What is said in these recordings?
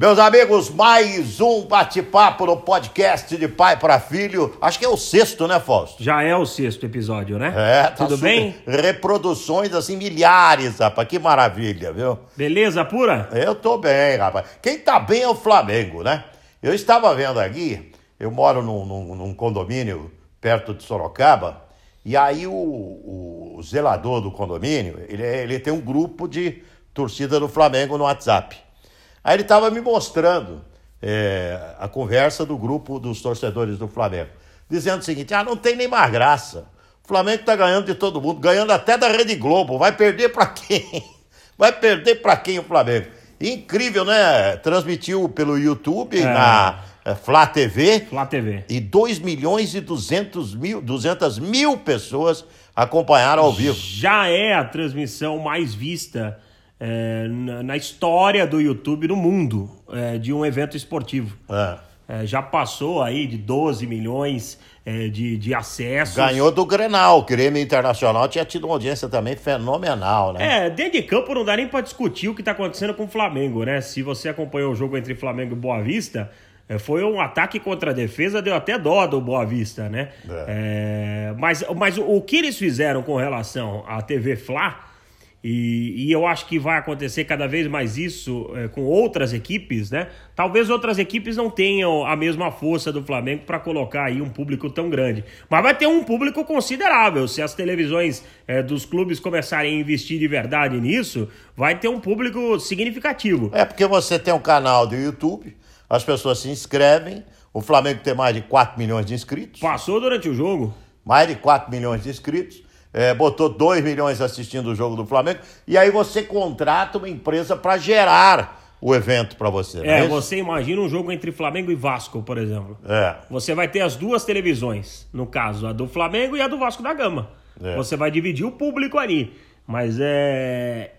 Meus amigos, mais um bate-papo no podcast de pai para filho. Acho que é o sexto, né, Fausto? Já é o sexto episódio, né? É, tá Tudo bem? Reproduções, assim, milhares, rapaz. Que maravilha, viu? Beleza pura? Eu tô bem, rapaz. Quem tá bem é o Flamengo, né? Eu estava vendo aqui, eu moro num, num- num condomínio perto de Sorocaba, e aí o, o zelador do condomínio, ele, é- ele tem um grupo de torcida do Flamengo no WhatsApp. Aí ele estava me mostrando é, a conversa do grupo dos torcedores do Flamengo, dizendo o seguinte: ah, não tem nem mais graça. O Flamengo tá ganhando de todo mundo, ganhando até da Rede Globo. Vai perder para quem? Vai perder para quem o Flamengo? Incrível, né? Transmitiu pelo YouTube, na é, Flá TV, Flá TV. e 2 milhões e 200 mil, 200 mil pessoas acompanharam ao vivo. Já é a transmissão mais vista é, na, na história do YouTube no mundo é, de um evento esportivo. É. É, já passou aí de 12 milhões é, de, de acessos. Ganhou do Grenal, o Grêmio Internacional tinha tido uma audiência também fenomenal, né? É, dentro de campo não dá nem pra discutir o que tá acontecendo com o Flamengo, né? Se você acompanhou o jogo entre Flamengo e Boa Vista, é, foi um ataque contra a defesa, deu até dó do Boa Vista, né? É, mas, mas o que eles fizeram com relação à TV Fla, e, e eu acho que vai acontecer cada vez mais isso é, com outras equipes, né? Talvez outras equipes não tenham a mesma força do Flamengo para colocar aí um público tão grande. Mas vai ter um público considerável. Se as televisões é, dos clubes começarem a investir de verdade nisso, vai ter um público significativo. É porque você tem um canal do YouTube, as pessoas se inscrevem, o Flamengo tem mais de 4 milhões de inscritos, Passou durante o jogo. mais de 4 milhões de inscritos, é, botou 2 milhões assistindo o jogo do Flamengo, e aí você contrata uma empresa para gerar o evento para você. É, isso? você imagina um jogo entre Flamengo e Vasco, por exemplo. É. Você vai ter as duas televisões, no caso, a do Flamengo e a do Vasco da Gama. É. Você vai dividir o público ali. Mas é.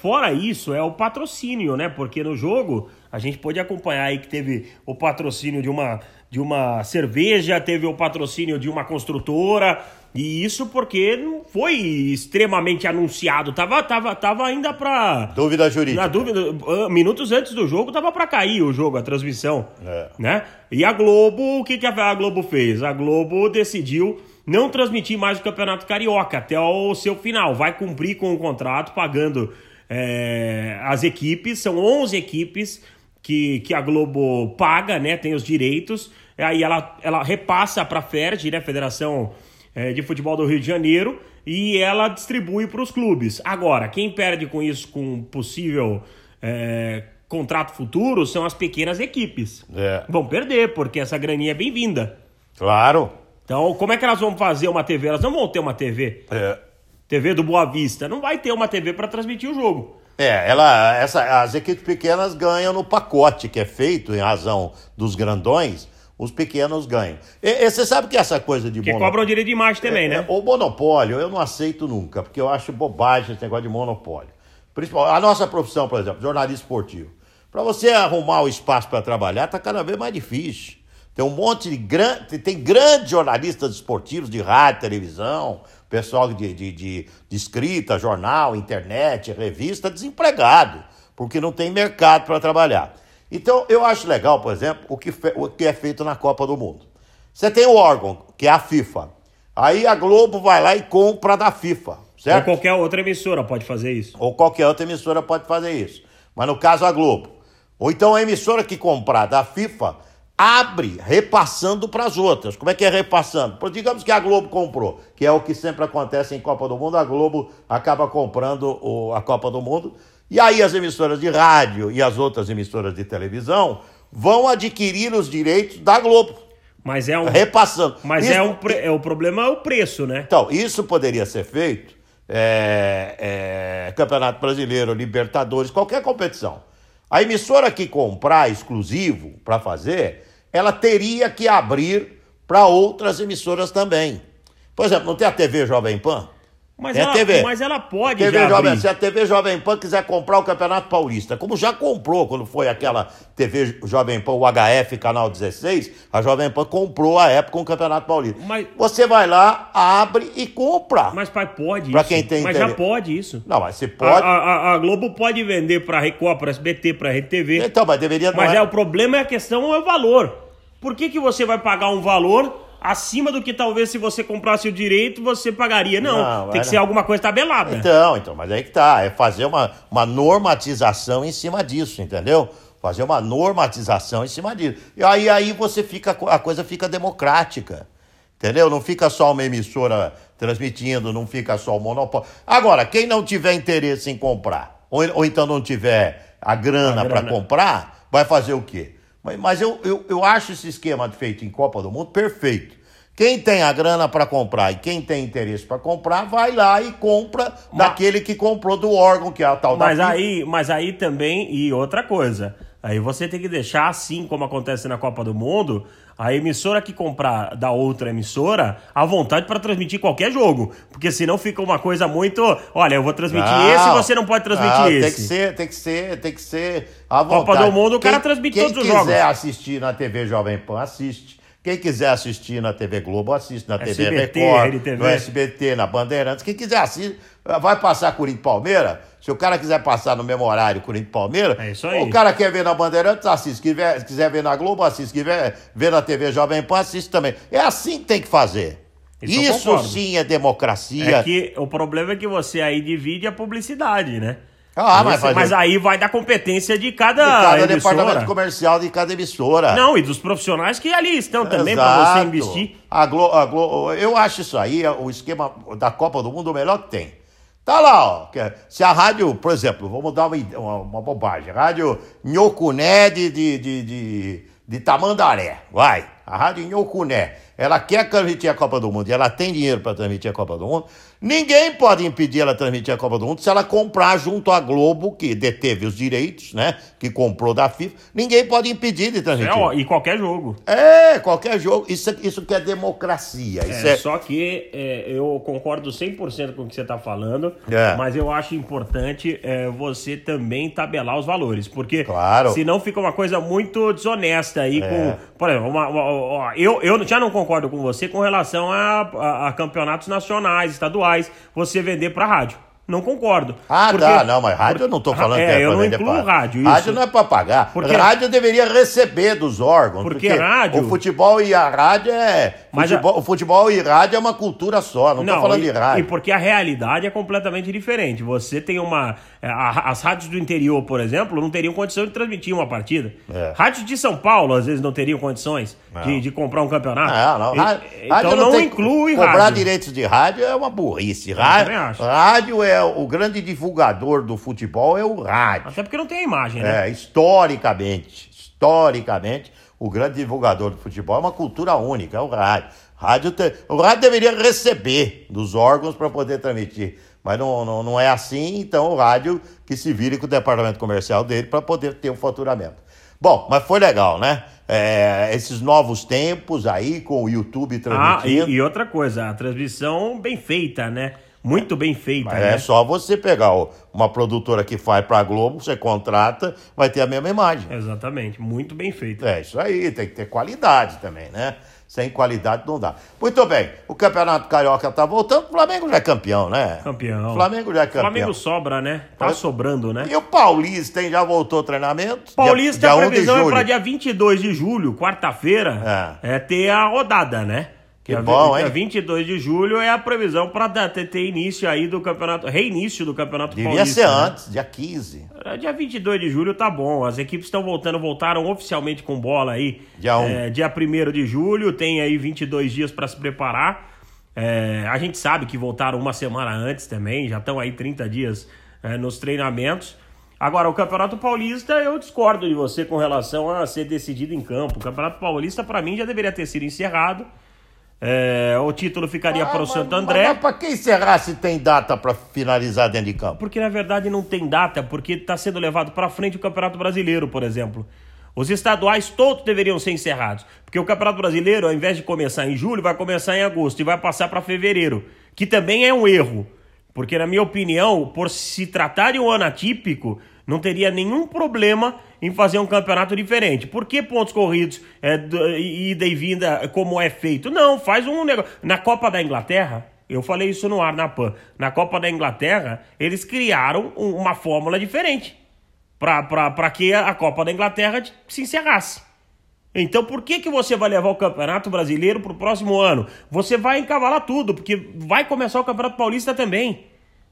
Fora isso, é o patrocínio, né? Porque no jogo a gente pôde acompanhar aí que teve o patrocínio de uma, de uma cerveja, teve o patrocínio de uma construtora. E isso porque não foi extremamente anunciado. Tava, tava, tava ainda pra. Dúvida jurídica. Na dúvida, ah, minutos antes do jogo tava pra cair o jogo, a transmissão, É. né? E a Globo, o que, que a Globo fez? A Globo decidiu não transmitir mais o Campeonato Carioca até o seu final. Vai cumprir com o contrato, pagando é, as equipes, são 11 equipes que, que a Globo paga, né? Tem os direitos. Aí ela, ela repassa para a FERJ, né? Federação é, de Futebol do Rio de Janeiro, e ela distribui para os clubes. Agora, quem perde com isso, com possível é, contrato futuro, são as pequenas equipes. É. Vão perder, porque essa graninha é bem-vinda. Claro. Então, como é que elas vão fazer uma TV? Elas não vão ter uma TV. É. TV do Boa Vista. Não vai ter uma TV para transmitir o jogo. É, ela, essa, as equipes pequenas ganham no pacote que é feito em razão dos grandões, os pequenos ganham. E, e você sabe que essa coisa de Que cobram direito de imagem também, É, né? O monopólio eu não aceito nunca, porque eu acho bobagem esse negócio de monopólio. Principal, a nossa profissão, por exemplo, jornalista esportivo. Para você arrumar o espaço para trabalhar, tá cada vez mais difícil. Tem um monte de grande. Tem grandes jornalistas esportivos de rádio, televisão, pessoal de, de, de, de escrita, jornal, internet, revista, desempregado, porque não tem mercado para trabalhar. Então, eu acho legal, por exemplo, o que, o que é feito na Copa do Mundo. Você tem o órgão, que é a FIFA. Aí a Globo vai lá e compra da FIFA, Ou certo? qualquer outra emissora pode fazer isso. Ou qualquer outra emissora pode fazer isso. Mas no caso a Globo. Ou então a emissora que comprar da FIFA abre repassando para as outras. Como é que é repassando? Por, digamos que a Globo comprou, que é o que sempre acontece em Copa do Mundo, a Globo acaba comprando o- a Copa do Mundo. E aí as emissoras de rádio e as outras emissoras de televisão vão adquirir os direitos da Globo, Mas é um. repassando. Mas Isso- é um é, o problema é o preço, né? então, isso poderia ser feito, é, é, Campeonato Brasileiro, Libertadores, qualquer competição. A emissora que comprar exclusivo para fazer, ela teria que abrir para outras emissoras também. Por exemplo, não tem a TV Jovem Pan? Mas, é ela, TV. mas ela pode TV já Jovem, se a TV Jovem Pan quiser comprar o Campeonato Paulista, como já comprou quando foi aquela TV Jovem Pan, o HF Canal 16, a Jovem Pan comprou à época o Campeonato Paulista. Mas- Você vai lá, abre e compra. Mas, pai, pode Pra isso. quem tem Mas já pode isso. Não, mas você A, pode. a- a- a Globo pode vender pra Record, pra SBT, pra RTV. Então, mas deveria Mas é- é, o problema é a questão é o valor. Por que, que você vai pagar um valor acima do que talvez se você comprasse o direito você pagaria? Não, Não, tem que ser não. alguma coisa tabelada. Então, então, mas aí que tá. É fazer uma, uma normatização em cima disso, entendeu? Fazer uma normatização em cima disso. E aí, aí você fica, a coisa fica democrática. Entendeu? Não fica só uma emissora transmitindo, não fica só o monopólio. Agora, quem não tiver interesse em comprar, ou, ou então não tiver a grana A para grana. comprar, vai fazer o quê? Mas, mas eu, eu, eu acho esse esquema feito em Copa do Mundo perfeito. Quem tem a grana para comprar e quem tem interesse para comprar, vai lá e compra daquele que comprou do órgão, que é a tal Mas da aí, mas aí também, e outra coisa, aí você tem que deixar assim como acontece na Copa do Mundo, a emissora que comprar da outra emissora à vontade para transmitir qualquer jogo, porque senão fica uma coisa muito, olha, eu vou transmitir Não, esse, você não pode transmitir não, esse. Tem que ser, tem que ser, tem que ser à Copa vontade. do Mundo, o cara transmite quem todos os quiser jogos. assistir na TV Jovem Pan, assiste. Quem quiser assistir na TV Globo, assiste. Na TV SBT, Record, RTV. no SBT, na Bandeirantes. Quem quiser assistir, vai passar Corinthians e Palmeiras. Se o cara quiser passar no mesmo horário Corinthians e Palmeiras, É isso aí. o cara quer ver na Bandeirantes, assiste. Se quiser, se quiser ver na Globo, assiste. Se quiser ver na TV Jovem Pan, assiste também. É assim que tem que fazer. Isso Isso sim é democracia. É que o problema é que você aí divide a publicidade, né? Ah, mas você- mas aí vai da competência de cada, de cada emissora. departamento comercial de cada emissora. Não, e dos profissionais que ali estão também para você investir. A Glo, a Glo- eu acho isso aí, é o esquema da Copa do Mundo, o melhor que tem. Tá lá, ó. é- Se a rádio, por exemplo, vamos dar uma, uma, uma bobagem. Rádio Nhocuné de, de, de, de, de Tamandaré. Vai. A Rádio Nhocuné. Ela quer transmitir a Copa do Mundo e ela tem dinheiro para transmitir a Copa do Mundo. Ninguém pode impedir ela transmitir a Copa do Mundo se ela comprar junto à Globo, que deteve os direitos, né? Que comprou da FIFA. Ninguém pode impedir de É, transmitir. ó, e qualquer jogo. É, qualquer jogo. Isso, isso que é democracia. É, é, Só que é, eu concordo 100% com o que você está falando, É. mas eu acho importante é, você também tabelar os valores, porque Claro. senão fica uma coisa muito desonesta aí É. com... Por exemplo, uma- uma- ó, eu, eu já não concordo com você com relação a, a- a campeonatos nacionais, estaduais, você vender para rádio. Não concordo. Ah, Porque- tá. Não, mas rádio eu não tô falando É, que é eu não incluo pra- rádio, isso. Rádio não é pra pagar. Porque- rádio deveria receber dos órgãos. Porque rádio- O futebol e a rádio é. Futebol, O futebol e rádio é uma cultura só. Não, tô falando e, de rádio. E porque a realidade é completamente diferente. Você tem uma. é, a- as rádios do interior, por exemplo, não teriam condição de transmitir uma partida. É. Rádios de São Paulo, às vezes, não teriam condições de, Não. de comprar um campeonato. Não, não. Rádio, então não, que inclui Cobrar rádio. direitos de rádio é uma burrice. Rádio, rádio é o grande divulgador do futebol, é o rádio. Até porque não tem a imagem, né? É, historicamente, historicamente, o grande divulgador do futebol é uma cultura única, é o rádio. rádio te- o rádio deveria receber dos órgãos para poder transmitir. Mas não, não, não é assim, então o rádio que se vire com o departamento comercial dele para poder ter o faturamento. Bom, mas foi legal, né? É, esses novos tempos aí com o YouTube Ah, transmitindo. e, e outra coisa, a transmissão bem feita, né? Muito bem feita, Mas né? é só você pegar o- uma produtora que faz para a Globo, você contrata, vai ter a mesma imagem. Exatamente, muito bem feita. É isso aí, tem que ter qualidade também, né? Sem qualidade não dá. Muito bem, o Campeonato Carioca tá voltando, o Flamengo já é campeão, né? Campeão. Flamengo já é campeão. Flamengo sobra, né? Tá É. sobrando, né? E o Paulista, hein? Já voltou ao treinamento? Paulista, dia, a dia 1 de previsão é para dia 22 de julho, quarta-feira, é. ter a rodada, né? Que dia, bom, dia hein? 22 de julho é a previsão para ter, ter início aí do campeonato, reinício do campeonato Devia paulista. ser né? antes, dia 15. É, Dia 22 de julho tá bom. As equipes estão voltando, voltaram oficialmente com bola aí. Dia um. É, dia 1 de julho, tem aí 22 dias para se preparar. É, a gente sabe que voltaram uma semana antes também, já estão aí 30 dias é, nos treinamentos. Agora, o Campeonato Paulista, eu discordo de você com relação a ser decidido em campo. O Campeonato Paulista, para mim, já deveria ter sido encerrado. É, o título ficaria Ah, para o mas- Santo André. Mas, pra que encerrar se tem data para finalizar dentro de campo? Porque na verdade não tem data, porque está sendo levado para frente o Campeonato Brasileiro, por exemplo. Os estaduais todos deveriam ser encerrados, porque o Campeonato Brasileiro, ao invés de começar em julho, vai começar em agosto e vai passar para fevereiro, que também é um erro. Porque, na minha opinião, por se tratar de um ano atípico, não teria nenhum problema em fazer um campeonato diferente. Por que pontos corridos, é, ida e vinda, como é feito? Não, faz um negócio. Na Copa da Inglaterra, eu falei isso no ar na PAN. Na Copa da Inglaterra, eles criaram uma fórmula diferente para que a Copa da Inglaterra se encerrasse. Então por que, que você vai levar o Campeonato Brasileiro para o próximo ano? Você vai encavalar tudo, porque vai começar o Campeonato Paulista também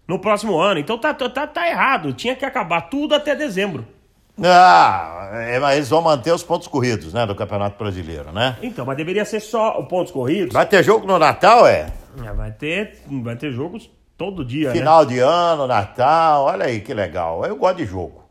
no próximo ano. Então tá, tá, tá errado. Tinha que acabar tudo até dezembro. Ah, é, mas eles vão manter os pontos corridos, né, do Campeonato Brasileiro, né? Então, mas deveria ser só os pontos corridos. Vai ter jogo no Natal, é? é vai ter, vai ter jogos todo dia, né? Final né? de ano, Natal, olha aí que legal. Eu gosto de jogo.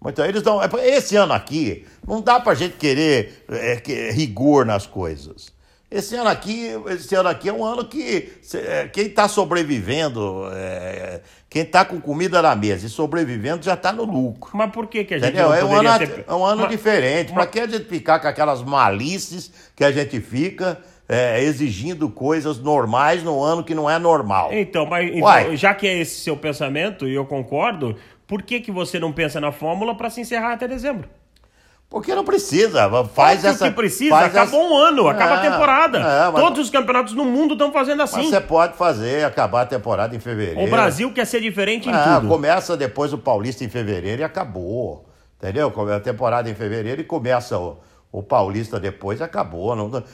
Muito, eles dão, é, esse ano aqui, não dá pra gente querer é, rigor nas coisas. Esse ano aqui, esse ano aqui é um ano que é, quem está sobrevivendo, é, quem está com comida na mesa e sobrevivendo já está no lucro. Mas por que, que a gente Entendeu? é um ano, ter... é um ano mas, diferente. Para que a gente ficar com aquelas malices que a gente fica é, exigindo coisas normais no ano que não é normal? Então, mas então, já que é esse seu pensamento, e eu concordo, por que, que você não pensa na fórmula para se encerrar até dezembro? Porque não precisa, faz Porque essa... que precisa, acaba essa... um ano, acaba é, a temporada. É, mas... Todos os campeonatos no mundo estão fazendo assim. Mas você pode fazer, acabar a temporada em fevereiro. O Brasil quer ser diferente em é, tudo. Começa depois o Paulista em fevereiro e acabou. Entendeu? A temporada em fevereiro e começa o, o Paulista depois acabou. Não, não,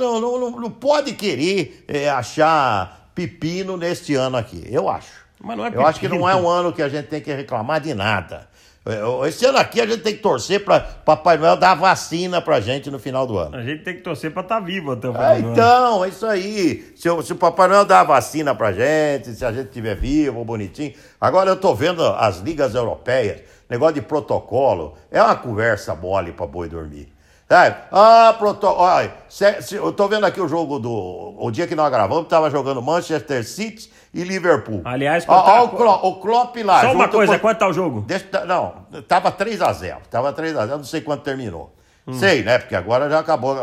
não, não, não pode querer é, achar pepino neste ano aqui, eu acho. Mas não é Eu acho que não é um ano que a gente tem que reclamar de nada. É, esse ano aqui a gente tem que torcer para Papai Noel dar vacina pra gente no final do ano. A gente tem que torcer para estar tá vivo até o final é, Então, é isso aí. Se, o, se o Papai Noel dar vacina pra gente, se a gente estiver vivo, bonitinho. Agora eu tô vendo as ligas europeias, negócio de protocolo, é uma conversa mole pra boi dormir. Ah, protocolo. Eu tô vendo aqui o jogo do. O dia que nós gravamos, tava jogando Manchester City e Liverpool. Aliás, ó, ó, o, Klopp, o Klopp lá. Só uma coisa, com... quanto tá o jogo? Deixa, não, tava 3x0. Tava 3x0, não sei quanto terminou. Hum. Sei, né? Porque agora já acabou.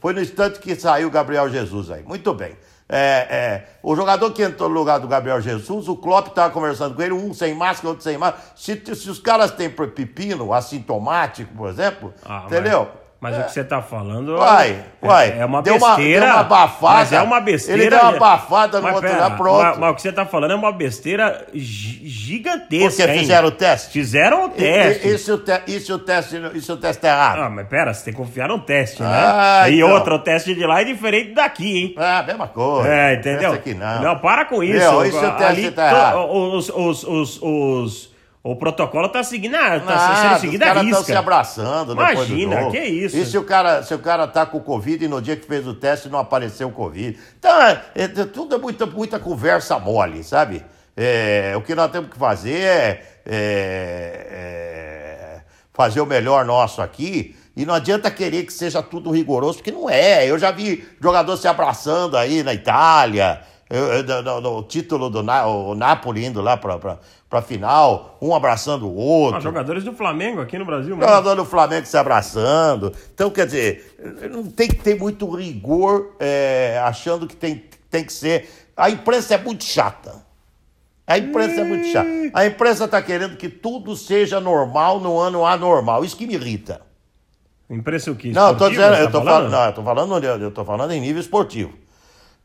Foi no instante que saiu o Gabriel Jesus aí. Muito bem. É, é, o jogador que entrou no lugar do Gabriel Jesus, o Klopp estava conversando com ele, um sem máscara, outro sem máscara. Se, se os caras têm pepino assintomático, por exemplo, ah, entendeu? Mas... Mas é. o que você está falando. Uai, uai. É, é uma besteira. Uma, deu uma abafada. Mas é uma besteira. Ele deu uma abafada no outro lugar, pronto. Mas, mas, o que você está falando é uma besteira gigantesca. Porque fizeram o teste? Fizeram o teste. E, e, e, se, o te, e se o teste e se o teste é errado? Ah, mas pera, você tem que confiar no teste, né? Ah, e então. outra, o teste de lá é diferente daqui, hein? É, a mesma coisa. É, entendeu? Aqui não. não, para com isso. Meu, e se o teste Ali, tá errado? Os, os, os, os o protocolo tá seguindo, ah, tá Nada, sendo seguido a risca. Os caras estão se abraçando Imagina, que isso. E se o, cara, se o cara tá com Covid e no dia que fez o teste não apareceu o Covid? Então, é, é, tudo é muita, muita conversa mole, sabe? É, o que nós temos que fazer é, é, é fazer o melhor nosso aqui e não adianta querer que seja tudo rigoroso, porque não é. Eu já vi jogador se abraçando aí na Itália, no, título do o Napoli indo lá para a final, um abraçando o outro. Ah, jogadores do Flamengo aqui no Brasil. Jogador do Flamengo se abraçando. Então, quer dizer, não tem que ter muito rigor é, achando que tem, tem que ser. A imprensa é muito chata. A imprensa é muito chata. A imprensa está querendo que tudo seja normal no ano anormal. Isso que me irrita. Imprensa o quê? Não, eu tô dizendo, eu tô tá falando, não, eu tô falando, eu tô falando em nível esportivo.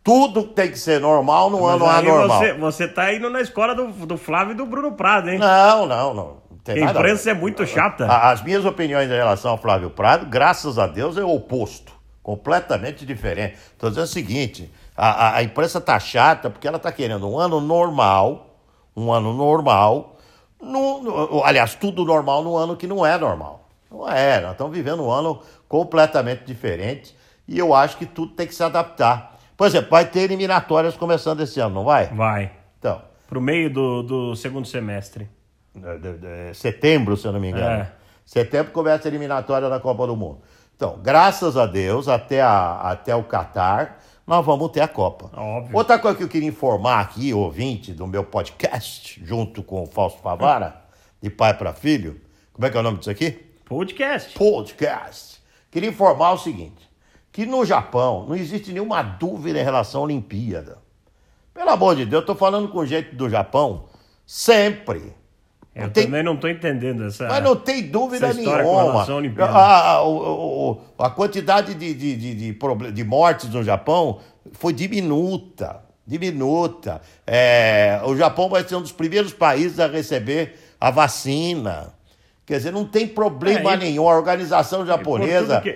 Tudo tem que ser normal no ano anormal. Você, você tá indo na escola do, do Flávio e do Bruno Prado, hein? Não, não, não. a imprensa é muito chata. As minhas opiniões em relação ao Flávio Prado, graças a Deus, é o oposto. Completamente diferente. Estou dizendo o seguinte: a, a, a imprensa tá chata porque ela tá querendo um ano normal, um ano normal, no, no, aliás, tudo normal no ano que não é normal. Não é, nós estamos vivendo um ano completamente diferente e eu acho que tudo tem que se adaptar. Por exemplo, vai ter eliminatórias começando esse ano, não vai? Vai. Então. Pro meio do, do segundo semestre. De, de, setembro, se eu não me engano. É. Setembro começa a eliminatória da Copa do Mundo. Então, graças a Deus, até, a, até o Catar, nós vamos ter a Copa. Óbvio. Outra coisa que eu queria informar aqui, ouvinte do meu podcast, junto com o Fausto Favara, de pai para filho. Como é que é o nome disso aqui? Podcast. Podcast. Queria informar o seguinte: que no Japão não existe nenhuma dúvida em relação à Olimpíada. Pelo amor de Deus, eu tô falando com gente do Japão sempre. Eu tem... também não estou entendendo essa. Mas não tem dúvida nenhuma. A, a, a, a, quantidade de, de, de, de, de mortes no Japão foi diminuta. Diminuta. É, o Japão vai ser um dos primeiros países a receber a vacina. Quer dizer, não tem problema é, e, nenhum. A organização japonesa. E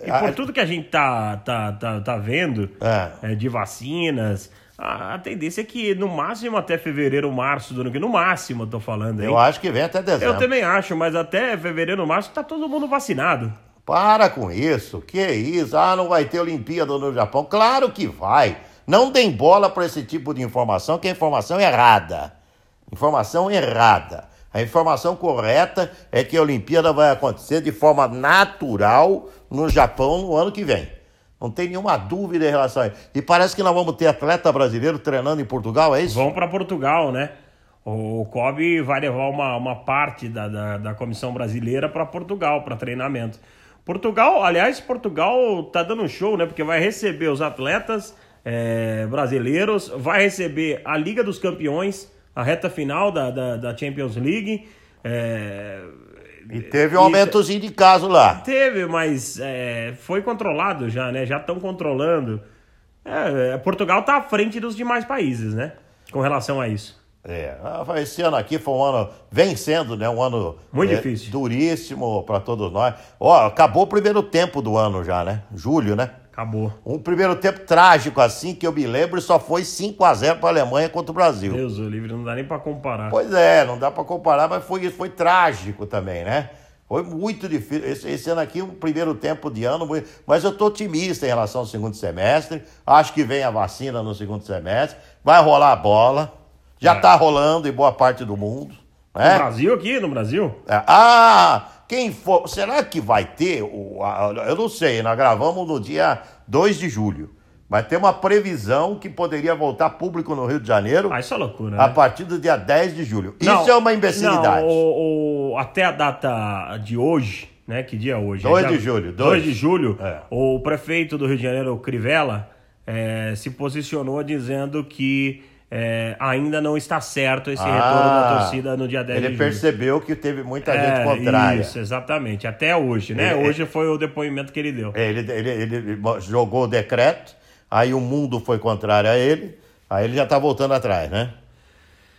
por tudo que, por tudo que a gente tá, tá, tá, tá vendo é. É, de vacinas a, tendência é que no máximo até fevereiro, março do ano que no máximo eu tô falando aí. Eu acho que vem até dezembro. Eu também acho, mas até fevereiro, março tá todo mundo vacinado. Para com isso, que isso? Ah, não vai ter Olimpíada no Japão. Claro que vai. Não deem bola para esse tipo de informação, que é informação errada. Informação errada. A informação correta é que a Olimpíada vai acontecer de forma natural no Japão no ano que vem. Não tem nenhuma dúvida em relação a isso. E parece que nós vamos ter atleta brasileiro treinando em Portugal, é isso? Vão para Portugal, né? O COB vai levar uma, uma parte da, da, da comissão brasileira para Portugal, para treinamento. Portugal, aliás, Portugal tá dando um show, né? Porque vai receber os atletas é, brasileiros, vai receber a Liga dos Campeões, a reta final da, da, da Champions League. É, e teve um aumentozinho de caso lá. Teve, mas é, foi controlado já, né? Já estão controlando. É, Portugal está à frente dos demais países, né? Com relação a isso. É, esse ano aqui foi um ano, vem sendo, né? Um ano muito é, difícil, duríssimo para todos nós. Ó, acabou o primeiro tempo do ano já, né? Julho, né? Acabou. Um primeiro tempo trágico assim, que eu me lembro, só foi 5 a 0 para a Alemanha contra o Brasil. Deus o livre, não dá nem para comparar. Pois é, não dá para comparar, mas foi, foi trágico também, né? Foi muito difícil. Esse, esse, ano aqui, um primeiro tempo de ano, mas eu estou otimista em relação ao segundo semestre. Acho que vem a vacina no segundo semestre. Vai rolar a bola. Já está é. rolando em boa parte do mundo. Né? No Brasil aqui, no Brasil? É. Ah, quem for. Será que vai ter? O, a, eu não sei, nós gravamos no dia 2 de julho. Vai ter uma previsão que poderia voltar público no Rio de Janeiro. Ah, isso é loucura. Né? A partir do dia 10 de julho. Não, isso é uma imbecilidade. Não, o, o, até a data de hoje, né? Que dia é hoje? 2 de julho. 2 de julho, é. o prefeito do Rio de Janeiro, Crivella, é, se posicionou dizendo que é, ainda não está certo esse ah, retorno da torcida no dia 10 ele de. Ele percebeu que teve muita gente é, contrária. Isso, exatamente. Até hoje, né? Ele, hoje foi o depoimento que ele deu. Ele, ele, ele jogou o decreto, aí o mundo foi contrário a ele, aí ele já está voltando atrás, né?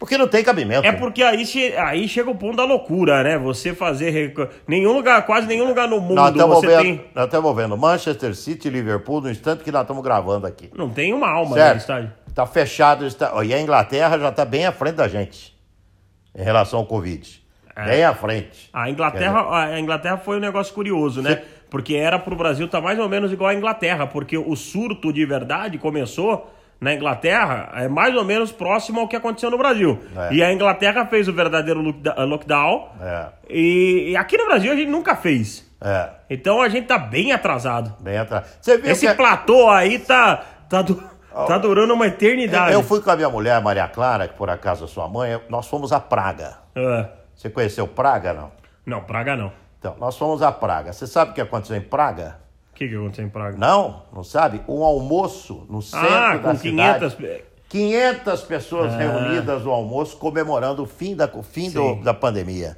Porque não tem cabimento. É porque aí, aí chega o ponto da loucura, né? Você fazer. Nenhum lugar, quase nenhum lugar no mundo. Nós estamos vendo, tem... nós estamos vendo Manchester City e Liverpool no instante que nós estamos gravando aqui. Não tem uma alma certo? no estádio. Está fechado. Está... E a Inglaterra já está bem à frente da gente em relação ao Covid. É. Bem à frente. A Inglaterra, a Inglaterra foi um negócio curioso, né? Sim. Porque era para o Brasil estar tá mais ou menos igual à Inglaterra, porque o surto de verdade começou na Inglaterra, é mais ou menos próximo ao que aconteceu no Brasil. É. E a Inglaterra fez o verdadeiro lockdown. É. E, e, aqui no Brasil a gente nunca fez. É. Então a gente tá bem atrasado. Bem atrasado. Esse que... platô aí tá, tá do... Tá durando uma eternidade. Eu fui com a minha mulher, Maria Clara, que por acaso é sua mãe, nós fomos a Praga. É. Você conheceu Praga, não? Não, Praga não. Então, nós fomos a Praga. Você sabe o que aconteceu em Praga? O que, que aconteceu em Praga? Não, não sabe? Um almoço no centro ah, da com cidade. 500... 500 pessoas ah. reunidas no almoço comemorando o fim, da, o fim do, da pandemia.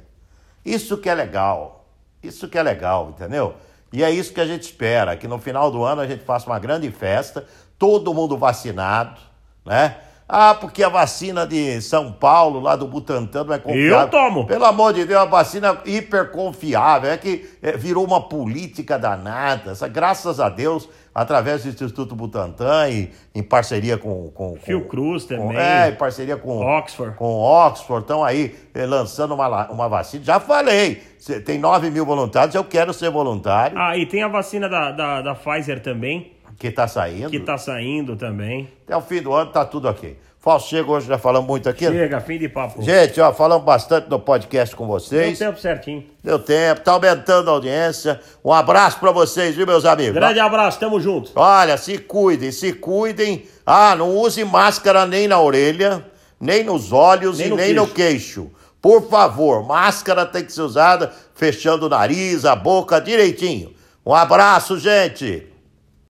Isso que é legal. Isso que é legal, entendeu? E é isso que a gente espera, que no final do ano a gente faça uma grande festa, todo mundo vacinado, né? Ah, porque a vacina de São Paulo, lá do Butantan, não é confiável. Eu tomo. Pelo amor de Deus, a vacina hiper confiável. É que é, virou uma política danada. Essa, graças a Deus, através do Instituto Butantan e em parceria com... com Fiocruz com, também. É, em parceria com... Oxford. Com Oxford. Estão aí é, lançando uma, uma vacina. Já falei, tem 9 mil voluntários, eu quero ser voluntário. Ah, e tem a vacina da, da, da Pfizer também que está saindo. Que está saindo também. Até o fim do ano está tudo ok. Falso chega hoje, já falamos muito aqui. Chega, fim de papo. Gente, ó, falamos bastante no podcast com vocês. Deu tempo certinho. Deu tempo, tá aumentando a audiência. Um abraço para vocês, viu, meus amigos? Grande abraço, tamo junto. Olha, se cuidem, se cuidem. Ah, não use máscara nem na orelha, nem nos olhos nem e no nem queixo. no queixo. Por favor, máscara tem que ser usada fechando o nariz, a boca direitinho. Um abraço, gente.